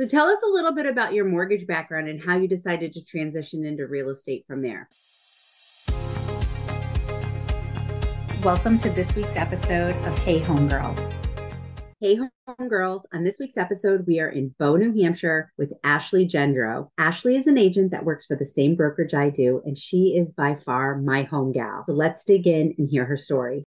So tell us a little bit about your mortgage background and how you decided to transition into real estate from there. Welcome to this week's episode of Hey Homegirl. Hey Homegirls, on this week's episode, we are in Bow, New Hampshire with Ashley Gendreau. Ashley is an agent that works for the same brokerage I do, and she is by far my home gal. So let's dig in and hear her story.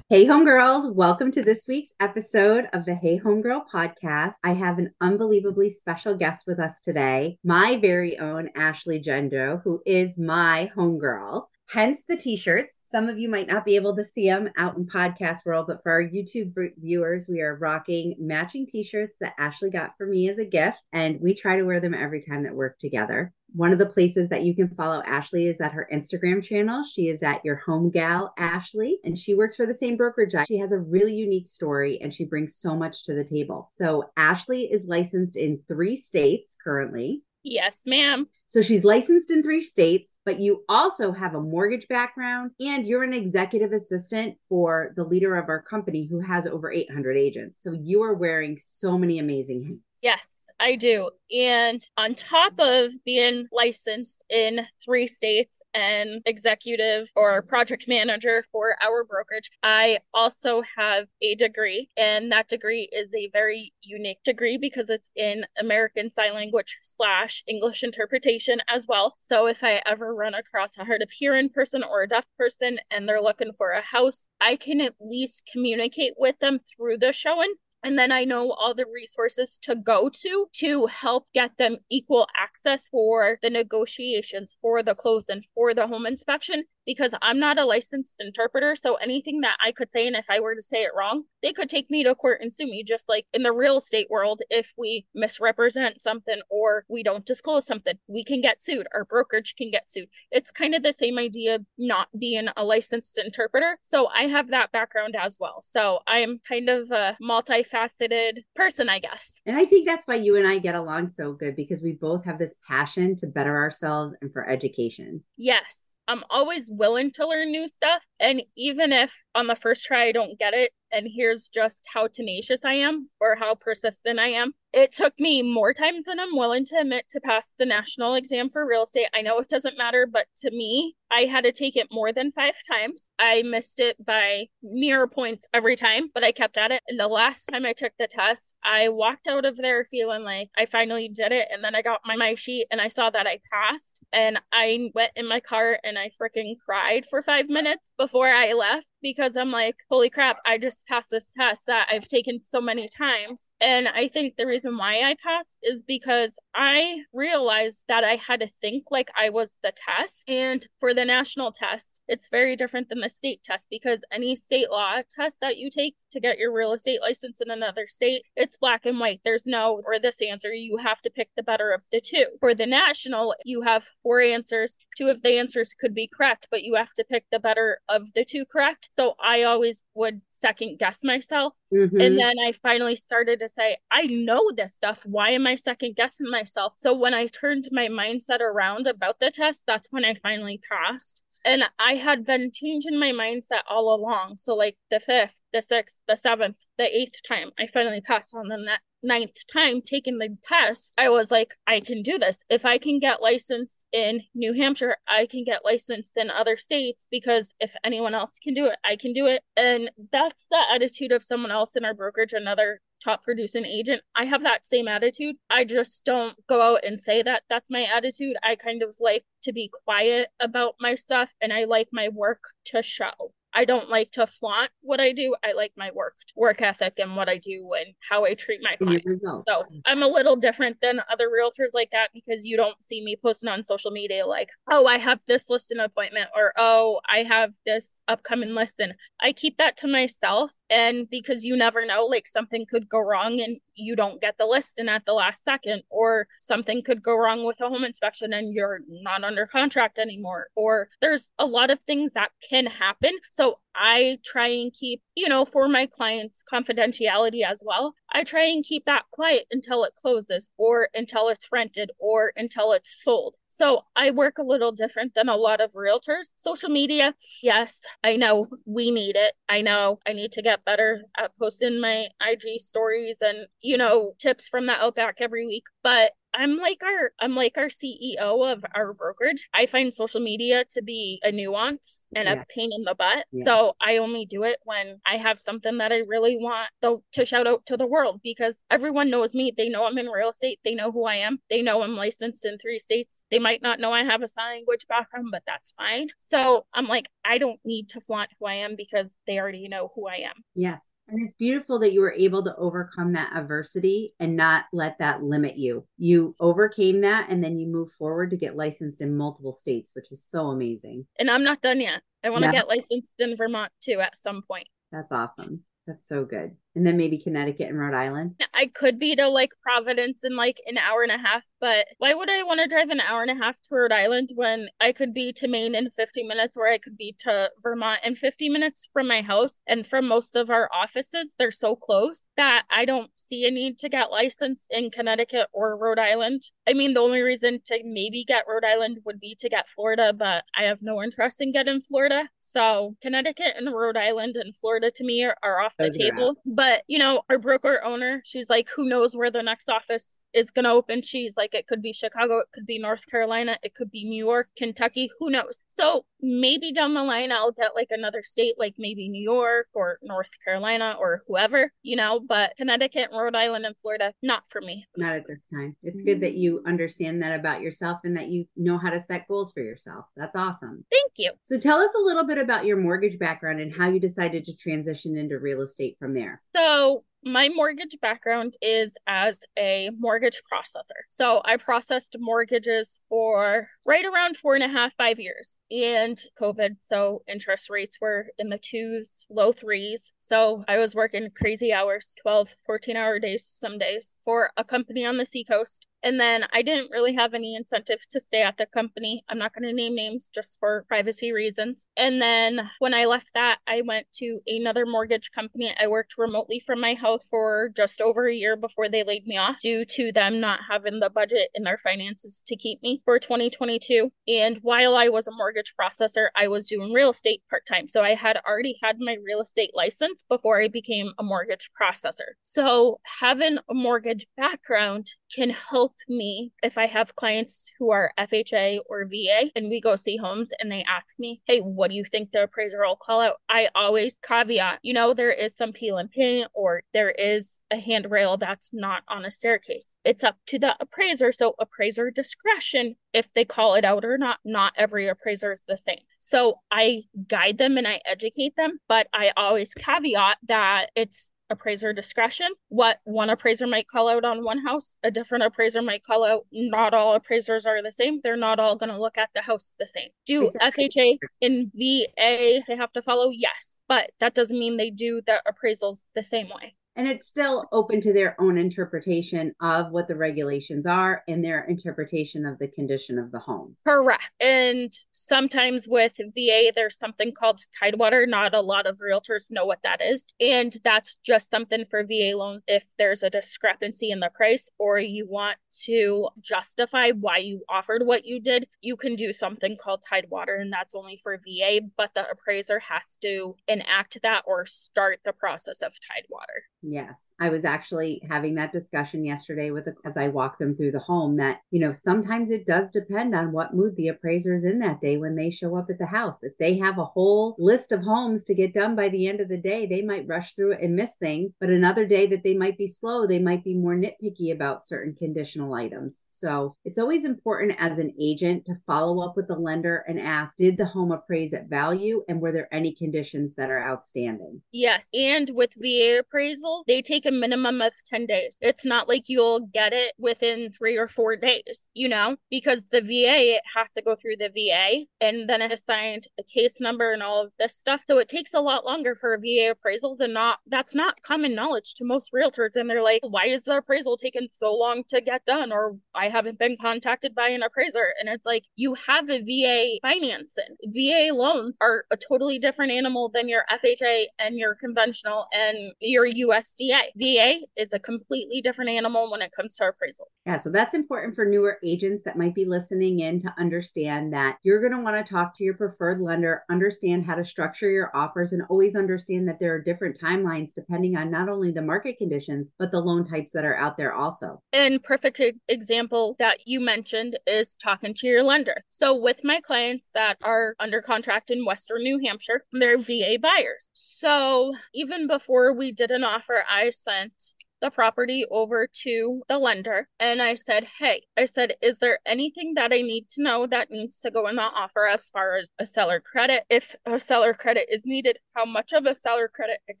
Hey, homegirls, welcome to this week's episode of the Hey Homegirl podcast. I have an unbelievably special guest with us today, my very own Ashley Gendreau, who is my homegirl hence the t-shirts some of you might not be able to see them out in podcast world but for our youtube viewers we are rocking matching t-shirts that ashley got for me as a gift and we try to wear them every time that we're together one of the places that you can follow Ashley is at her Instagram channel. She is at your home gal, Ashley, and she works for the same brokerage. She has a really unique story and she brings so much to the table. So, Ashley is licensed in three states currently. Yes, ma'am. So she's licensed in three states, but you also have a mortgage background and you're an executive assistant for the leader of our company who has over 800 agents. So you are wearing so many amazing hats. Yes. I do. And on top of being licensed in three states and executive or project manager for our brokerage, I also have a degree. And that degree is a very unique degree because it's in American Sign Language slash English interpretation as well. So if I ever run across a hard of hearing person or a deaf person and they're looking for a house, I can at least communicate with them through the showing and then I know all the resources to go to to help get them equal access for the negotiations, for the close, and for the home inspection because I'm not a licensed interpreter. So anything that I could say, and if I were to say it wrong, they could take me to court and sue me, just like in the real estate world. If we misrepresent something or we don't disclose something, we can get sued. Our brokerage can get sued. It's kind of the same idea, not being a licensed interpreter. So I have that background as well. So I'm kind of a multifaceted person, I guess. And I think that's why you and I get along so good because we both have this passion to better ourselves and for education. Yes. I'm always willing to learn new stuff. And even if on the first try I don't get it, and here's just how tenacious I am or how persistent I am. It took me more times than I'm willing to admit to pass the national exam for real estate. I know it doesn't matter, but to me, I had to take it more than five times. I missed it by mere points every time, but I kept at it. And the last time I took the test, I walked out of there feeling like I finally did it. And then I got my, my sheet and I saw that I passed. And I went in my car and I freaking cried for five minutes before I left because I'm like, holy crap, I just passed this test that I've taken so many times. And I think the reason why I passed is because I realized that I had to think like I was the test. And for the national test, it's very different than the state test because any state law test that you take to get your real estate license in another state, it's black and white. There's no or this answer. You have to pick the better of the two. For the national, you have four answers. Two of the answers could be correct, but you have to pick the better of the two correct. So I always would second guess myself. Mm-hmm. And then I finally started to say, I know this stuff. Why am I second guessing myself? So when I turned my mindset around about the test, that's when I finally passed. And I had been changing my mindset all along. So, like the fifth, the sixth, the seventh, the eighth time, I finally passed on the ninth time taking the test, I was like, I can do this. If I can get licensed in New Hampshire, I can get licensed in other states because if anyone else can do it, I can do it. And that's the attitude of someone else in our brokerage, another top producing agent. I have that same attitude. I just don't go out and say that that's my attitude. I kind of like to be quiet about my stuff and I like my work to show. I don't like to flaunt what I do. I like my work work ethic and what I do and how I treat my clients. So I'm a little different than other realtors like that because you don't see me posting on social media like, oh, I have this listing appointment or oh, I have this upcoming listing. I keep that to myself and because you never know, like something could go wrong and you don't get the list and at the last second, or something could go wrong with a home inspection and you're not under contract anymore, or there's a lot of things that can happen. So I try and keep, you know, for my clients confidentiality as well. I try and keep that quiet until it closes or until it's rented or until it's sold. So I work a little different than a lot of realtors. Social media, yes, I know we need it. I know I need to get better at posting my IG stories and, you know, tips from the Outback every week. But I'm like our I'm like our CEO of our brokerage. I find social media to be a nuance and yeah. a pain in the butt. Yeah. So I only do it when I have something that I really want to, to shout out to the world because everyone knows me. They know I'm in real estate. They know who I am. They know I'm licensed in three states. They might not know I have a sign language background, but that's fine. So I'm like, I don't need to flaunt who I am because they already know who I am. Yes. And it's beautiful that you were able to overcome that adversity and not let that limit you. You overcame that and then you move forward to get licensed in multiple states, which is so amazing. And I'm not done yet. I want to yeah. get licensed in Vermont too at some point. That's awesome. That's so good and then maybe Connecticut and Rhode Island. I could be to like Providence in like an hour and a half, but why would I want to drive an hour and a half to Rhode Island when I could be to Maine in 50 minutes or I could be to Vermont in 50 minutes from my house? And from most of our offices, they're so close that I don't see a need to get licensed in Connecticut or Rhode Island. I mean, the only reason to maybe get Rhode Island would be to get Florida, but I have no interest in getting Florida. So Connecticut and Rhode Island and Florida to me are, are off the table. But, you know, our broker owner, she's like, who knows where the next office is going to open. She's like, it could be Chicago, it could be North Carolina, it could be New York, Kentucky, who knows? So maybe down the line, I'll get like another state, like maybe New York or North Carolina or whoever, you know, but Connecticut, Rhode Island, and Florida, not for me. Not at this time. It's good mm-hmm. that you understand that about yourself and that you know how to set goals for yourself. That's awesome. Thank you. So tell us a little bit about your mortgage background and how you decided to transition into real estate from there. So my mortgage background is as a mortgage processor. So I processed mortgages for right around four and a half, five years. And COVID, so interest rates were in the twos, low threes. So I was working crazy hours, 12, 14 hour days some days for a company on the seacoast. And then I didn't really have any incentive to stay at the company. I'm not going to name names just for privacy reasons. And then when I left that, I went to another mortgage company. I worked remotely from my house for just over a year before they laid me off due to them not having the budget in their finances to keep me for 2022. And while I was a mortgage processor, I was doing real estate part time. So I had already had my real estate license before I became a mortgage processor. So having a mortgage background can help me if I have clients who are FHA or VA and we go see homes and they ask me, hey, what do you think the appraiser will call out? I always caveat, you know, there is some peel and paint or there is a handrail that's not on a staircase. It's up to the appraiser. So, appraiser discretion if they call it out or not. Not every appraiser is the same. So, I guide them and I educate them, but I always caveat that it's appraiser discretion. What one appraiser might call out on one house, a different appraiser might call out. Not all appraisers are the same. They're not all going to look at the house the same. Do exactly. FHA and VA they have to follow? Yes, but that doesn't mean they do the appraisals the same way and it's still open to their own interpretation of what the regulations are and their interpretation of the condition of the home. Correct. And sometimes with VA, there's something called Tidewater. Not a lot of realtors know what that is. And that's just something for VA loans if there's a discrepancy in the price or you want to justify why you offered what you did, you can do something called Tidewater, and that's only for VA, but the appraiser has to enact that or start the process of Tidewater. Yes. I was actually having that discussion yesterday with a, as I walked them through the home that, you know, sometimes it does depend on what mood the appraiser is in that day when they show up at the house. If they have a whole list of homes to get done by the end of the day, they might rush through it and miss things. But another day that they might be slow, they might be more nitpicky about certain conditional items. So it's always important as an agent to follow up with the lender and ask, did the home appraise at value and were there any conditions that are outstanding? Yes. And with VA appraisal, appraisals, they take a minimum of 10 days. It's not like you'll get it within three or four days, you know, because the VA it has to go through the VA and then it assigned a case number and all of this stuff. So it takes a lot longer for VA appraisals and not that's not common knowledge to most realtors. And they're like, why is the appraisal taking so long to get done? Or I haven't been contacted by an appraiser. And it's like, you have a VA financing. VA loans are a totally different animal than your FHA and your conventional and your USDA. VA is a completely different animal when it comes to appraisals. Yeah, so that's important for newer agents that might be listening in to understand that you're going to want to talk to your preferred lender, understand how to structure your offers, and always understand that there are different timelines depending on not only the market conditions, but the loan types that are out there also. And perfect example that you mentioned is talking to your lender. So with my clients that are under contract in Western New Hampshire, they're VA buyers. So even before we did an offer, I sent the property over to the lender and I said, Hey, I said, is there anything that I need to know that needs to go in the offer as far as a seller credit? If a seller credit is needed, how much of a seller credit, et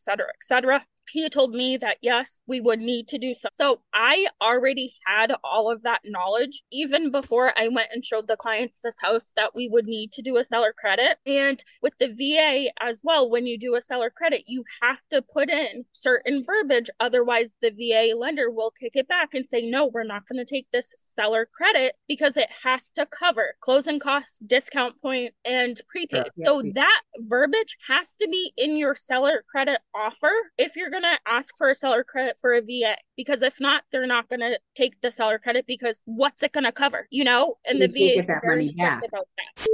cetera, et cetera he told me that yes, we would need to do so. So I already had all of that knowledge even before I went and showed the clients this house that we would need to do a seller credit. And with the VA as well, when you do a seller credit, you have to put in certain verbiage. Otherwise, the VA lender will kick it back and say, no, we're not going to take this seller credit because it has to cover closing costs, discount point, and prepaid. Yeah, so yeah. that verbiage has to be in your seller credit offer if you're going to ask for a seller credit for a VA because if not, they're not going to take the seller credit because what's it going to cover, you know? And you the VA get that money back. About that.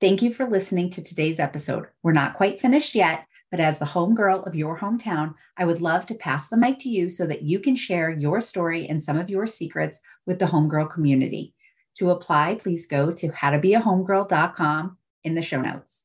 Thank you for listening to today's episode. We're not quite finished yet, but as the homegirl of your hometown, I would love to pass the mic to you so that you can share your story and some of your secrets with the homegirl community. To apply, please go to howtobeahomegirl.com in the show notes.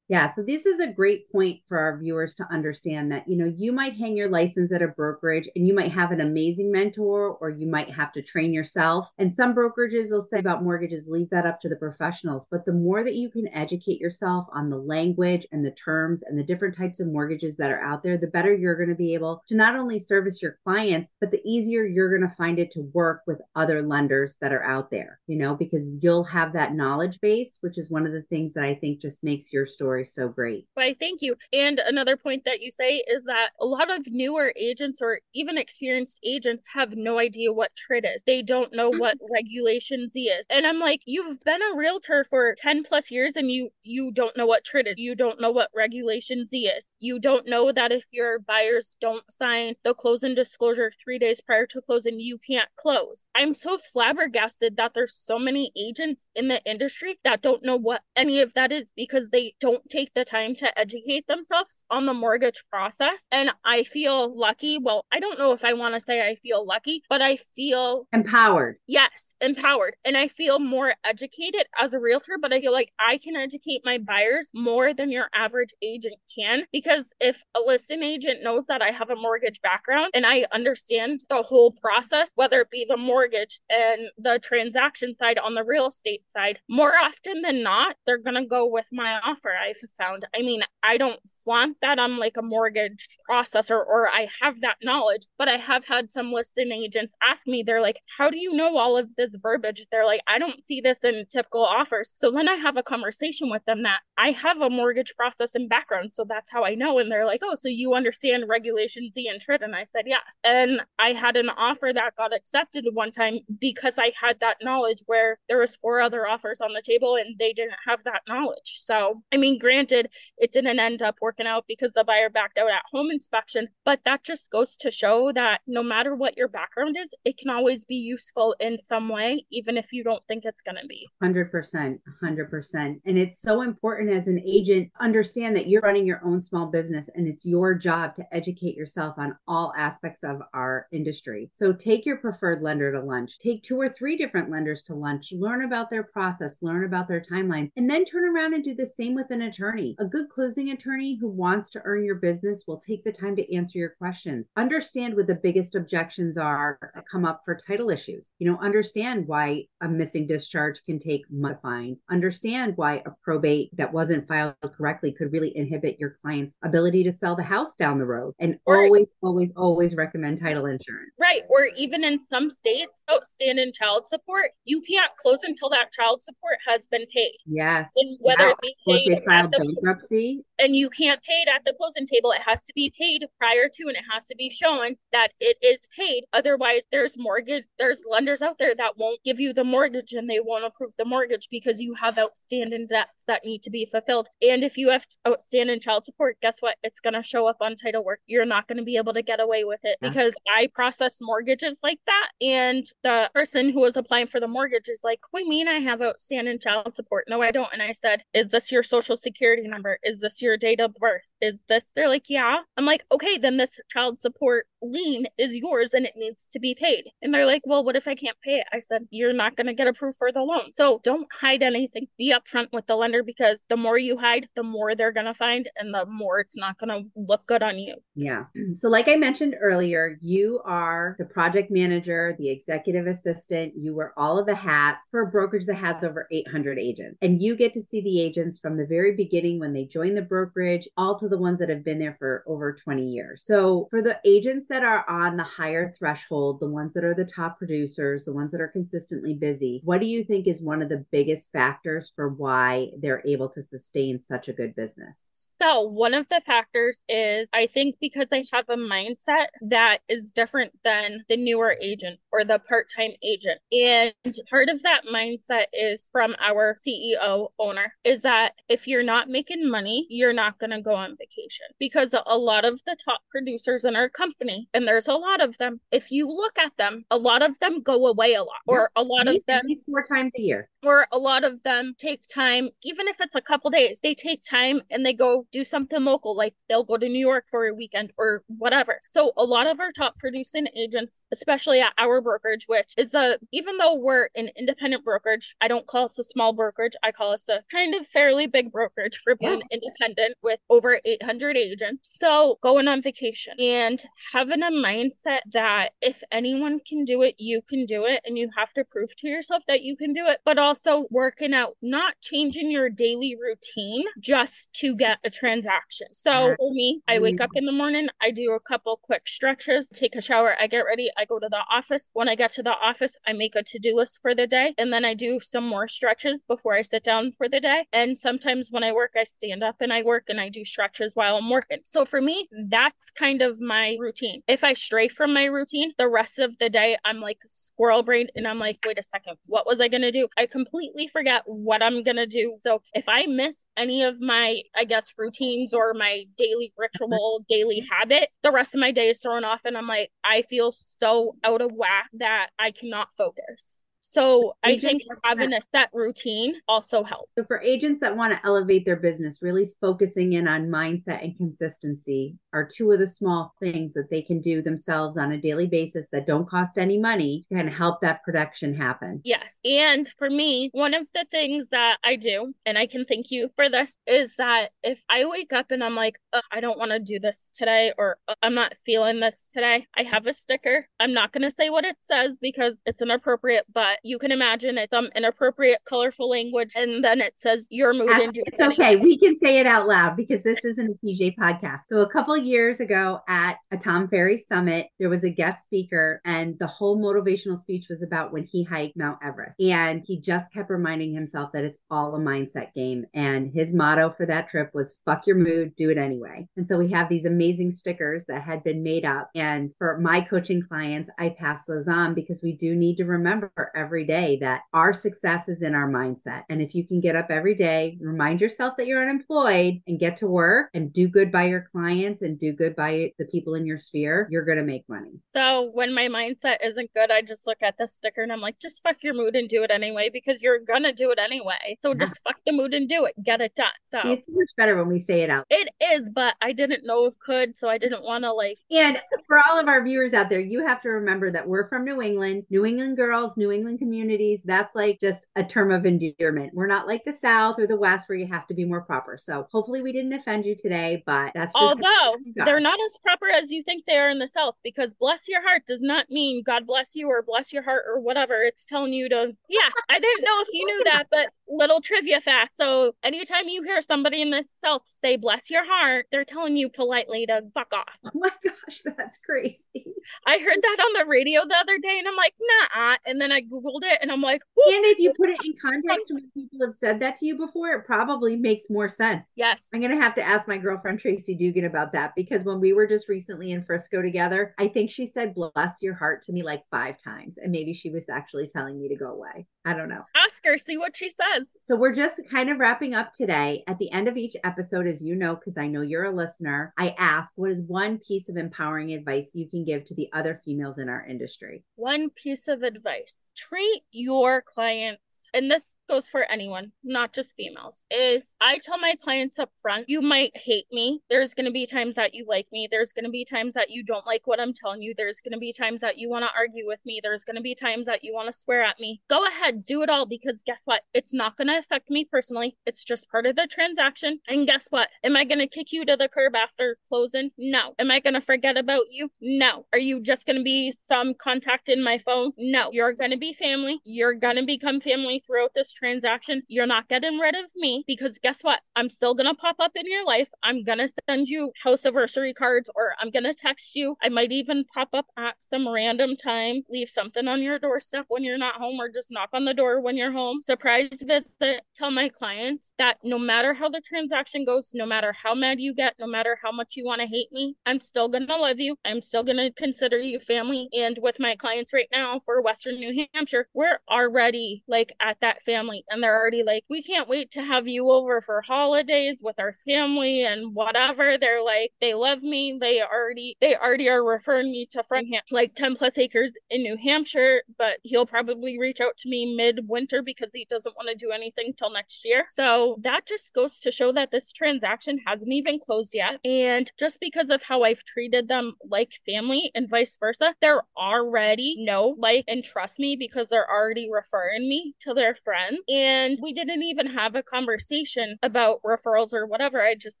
Yeah, so this is a great point for our viewers to understand that, you know, you might hang your license at a brokerage and you might have an amazing mentor or you might have to train yourself. And some brokerages will say about mortgages, leave that up to the professionals. But the more that you can educate yourself on the language and the terms and the different types of mortgages that are out there, the better you're going to be able to not only service your clients, but the easier you're going to find it to work with other lenders that are out there, you know, because you'll have that knowledge base, which is one of the things that I think just makes your story story so great. Why, thank you. And another point that you say is that a lot of newer agents or even experienced agents have no idea what TRID is. They don't know mm-hmm. what Regulation Z is. And I'm like, you've been a realtor for 10 plus years and you you don't know what TRID is. You don't know what Regulation Z is. You don't know that if your buyers don't sign the closing disclosure three days prior to closing, you can't close. I'm so flabbergasted that there's so many agents in the industry that don't know what any of that is because they don't take the time to educate themselves on the mortgage process. And I feel lucky. Well, I don't know if I want to say I feel lucky, but I feel empowered. Yes, empowered. And I feel more educated as a realtor, but I feel like I can educate my buyers more than your average agent can. Because if a listing agent knows that I have a mortgage background and I understand the whole process, whether it be the mortgage and the transaction side on the real estate side, more often than not, they're going to go with my offer. I've found. I mean, I don't flaunt that I'm like a mortgage processor or I have that knowledge, but I have had some listing agents ask me, they're like, How do you know all of this verbiage? They're like, I don't see this in typical offers. So then I have a conversation with them that I have a mortgage processing background. So that's how I know. And they're like, Oh, so you understand Regulation Z and TRID? And I said, Yes. And I had an offer that got accepted one time because I had that knowledge where there was four other offers on the table and they didn't have that knowledge. So, I mean, granted, it didn't end up working out because the buyer backed out at home inspection, but that just goes to show that no matter what your background is, it can always be useful in some way, even if you don't think it's going to be. 100%. 100%. And it's so important as an agent, understand that you're running your own small business and it's your job to educate yourself on all aspects of our industry. So take your preferred lender to lunch, take two or three different lenders to lunch, learn about their process, learn about their timelines, and then turn around and do the same with an attorney. A good closing attorney who wants to earn your business will take the time to answer your questions. Understand what the biggest objections are that come up for title issues. You know, understand why a missing discharge can take months to find. Understand why a probate that wasn't filed correctly could really inhibit your client's ability to sell the house down the road. And or, always, always, always recommend title insurance. Right. Or even in some states, outstanding child support, you can't close until that child support has been paid. Yes. And whether it be paid they bankruptcy. And you can't pay it at the closing table. It has to be paid prior to and it has to be shown that it is paid. Otherwise, there's mortgage, there's lenders out there that won't give you the mortgage and they won't approve the mortgage because you have outstanding debts that need to be fulfilled. And if you have outstanding child support, guess what? It's going to show up on title work. You're not going to be able to get away with it because I process mortgages like that. And the person who was applying for the mortgage is like, we mean I have outstanding child support? No, I don't. And I said, Is this your social security number? Is this your date of birth? Is this? They're like, Yeah. I'm like, Okay, then this child support lien is yours and it needs to be paid. And they're like, Well, what if I can't pay it? I said, You're not going to get approved for the loan. So don't hide anything. Be upfront with the lender because the more you hide, the more they're going to find and the more it's not going to look good on you. Yeah. Mm-hmm. So, like I mentioned earlier, you are the project manager, the executive assistant. You wear all of the hats for a brokerage that has over 800 agents. And you get to see the agents from the very beginning when they join the brokerage, all to the ones that have been there for over 20 years. So, for the agents that are on the higher threshold, the ones that are the top producers, the ones that are consistently busy, what do you think is one of the biggest factors for why they're able to sustain such a good business? So, one of the factors is I think because I have a mindset that is different than the newer agent or the part time agent. And part of that mindset is from our CEO owner is that if you're not making money, you're not going to go on vacation. Because a lot of the top producers in our company, and there's a lot of them, if you look at them, a lot of them go away a lot, or a lot of them at least four times a year, or a lot of them take time, even if it's a couple days, they take time and they go do something local, like they'll go to New York for a weekend or whatever. So a lot of our top producing agents, especially at our brokerage, which is the even though we're an independent brokerage, I don't call us a small brokerage. I call us a kind of fairly big brokerage for being yeah. independent with over 800 agents. So going on vacation and having a mindset that if anyone can do it, you can do it, and you have to prove to yourself that you can do it, but also working out, not changing your daily routine just to get a transaction. So for me, I wake up in the morning, I do a couple quick stretches, take a shower, I get ready, I go to the office. When I get to the office, I make a to do list for the day, and then I do some more stretches before I sit down for the day. And sometimes when I work, I stand up and I work and I do stretches while I'm working. So for me, that's kind of my routine. If I stray from my routine, the rest of the day, I'm like squirrel brained and I'm like, wait a second, what was I going to do? I completely forget what I'm going to do. So if I miss any of my, I guess, routines or my daily ritual, daily habit, the rest of my day is thrown off. And I'm like, I feel so out of whack that I cannot focus. So I think having a set routine also helps. So for agents that want to elevate their business, really focusing in on mindset and consistency are two of the small things that they can do themselves on a daily basis that don't cost any money and help that production happen. Yes. And for me, one of the things that I do, and I can thank you for this, is that if I wake up and I'm like, I don't want to do this today, or I'm not feeling this today, I have a sticker. I'm not going to say what it says because it's inappropriate, but you can imagine it's um, some inappropriate, colorful language, and then it says your mood ah, and It's okay. We can say it out loud because this isn't a PG podcast. So a couple years ago at a Tom Ferry summit, there was a guest speaker, and the whole motivational speech was about when he hiked Mount Everest. And he just kept reminding himself that it's all a mindset game. And his motto for that trip was fuck your mood, do it anyway. And so we have these amazing stickers that had been made up. And for my coaching clients, I pass those on because we do need to remember every every day that our success is in our mindset. And if you can get up every day, remind yourself that you're unemployed and get to work and do good by your clients and do good by the people in your sphere, you're going to make money. So when my mindset isn't good, I just look at the sticker and I'm like, just fuck your mood and do it anyway because you're going to do it anyway. So just fuck the mood and do it. Get it done. So See, it's much better when we say it out. It is, but I didn't know if could. So I didn't want to like. And for all of our viewers out there, you have to remember that we're from New England, New England girls, New England Maryland communities, that's like just a term of endearment. We're not like the South or the West where you have to be more proper. So hopefully we didn't offend you today, but that's just although they're not as proper as you think they are in the South because bless your heart does not mean God bless you or bless your heart or whatever. It's telling you to, yeah, I didn't know if you knew that, but little trivia fact. So anytime you hear somebody in the South say bless your heart, they're telling you politely to fuck off. Oh my gosh, that's crazy. I heard that on the radio the other day and I'm like, nah. And then I Googled it and I'm like, and if you put it in context to when people have said that to you before, it probably makes more sense. Yes. I'm going to have to ask my girlfriend Tracy Dugan about that because when we were just recently in Frisco together, I think she said bless your heart to me like five times. And maybe she was actually telling me to go away. I don't know. Ask her, see what she says. So we're just kind of wrapping up today. At the end of each episode, as you know, because I know you're a listener, I ask what is one piece of empowering advice you can give to the other females in our industry? One piece of advice treat your clients. And this goes for anyone, not just females, is I tell my clients up front, you might hate me. There's going to be times that you like me. There's going to be times that you don't like what I'm telling you. There's going to be times that you want to argue with me. There's going to be times that you want to swear at me. Go ahead, do it all because guess what? It's not going to affect me personally. It's just part of the transaction. And guess what? Am I going to kick you to the curb after closing? No. Am I going to forget about you? No. Are you just going to be some contact in my phone? No. You're going to be family. You're going to become family throughout this transaction. You're not getting rid of me because guess what? I'm still going to pop up in your life. I'm going to send you house anniversary cards or I'm going to text you. I might even pop up at some random time, leave something on your doorstep when you're not home or just knock on the door when you're home. Surprise visit. Tell my clients that no matter how the transaction goes, no matter how mad you get, no matter how much you want to hate me, I'm still going to love you. I'm still going to consider you family. And with my clients right now for Western New Hampshire, we're already like at that family and they're already like we can't wait to have you over for holidays with our family and whatever. They're like they love me. They already they already are referring me to friend like 10 plus acres in new hampshire but he'll probably reach out to me mid-winter because he doesn't want to do anything till next year. So that just goes to show that this transaction hasn't even closed yet. And just because of how i've treated them like family and vice versa they're already know like and trust me because they're already referring me to their friends. And we didn't even have a conversation about referrals or whatever. I just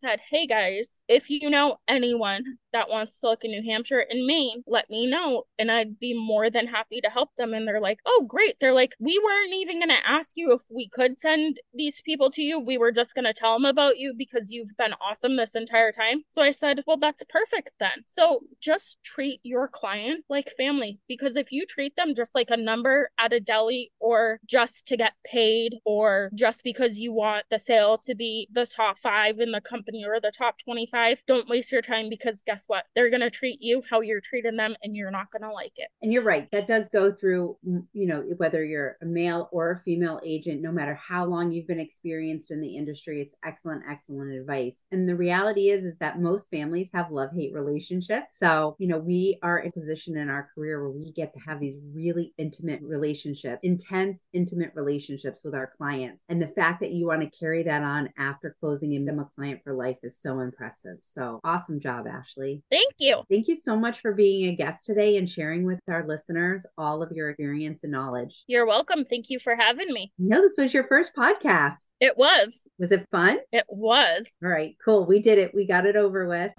said, hey guys, if you know anyone that wants to look in New Hampshire and Maine, let me know. And I'd be more than happy to help them. And they're like, oh, great. They're like, we weren't even going to ask you if we could send these people to you. We were just going to tell them about you because you've been awesome this entire time. So I said, well, that's perfect then. So just treat your client like family because if you treat them just like a number at a deli or just to get paid or just because you want the sale to be the top five in the company or the top 25, don't waste your time because guess what? They're going to treat you how you're treating them and you're not going to like it. And you're right. That does go through, mm, you know, whether you're a male or a female agent, no matter how long you've been experienced in the industry, it's excellent, excellent advice. And the reality is, is that most families have love hate relationships. So, you know, we are in a position in our career where we get to have these really intimate relationships, intense, intimate relationships with our clients. And the fact that you want to carry that on after closing become a client for life is so impressive. So awesome job, Ashley. Thank you. Thank you so much for being a guest today and sharing with our listeners all of your experience and knowledge. You're welcome. Thank you for having me. No, this was your first podcast. It was. Was it fun? It was. All right, cool. We did it. We got it over with.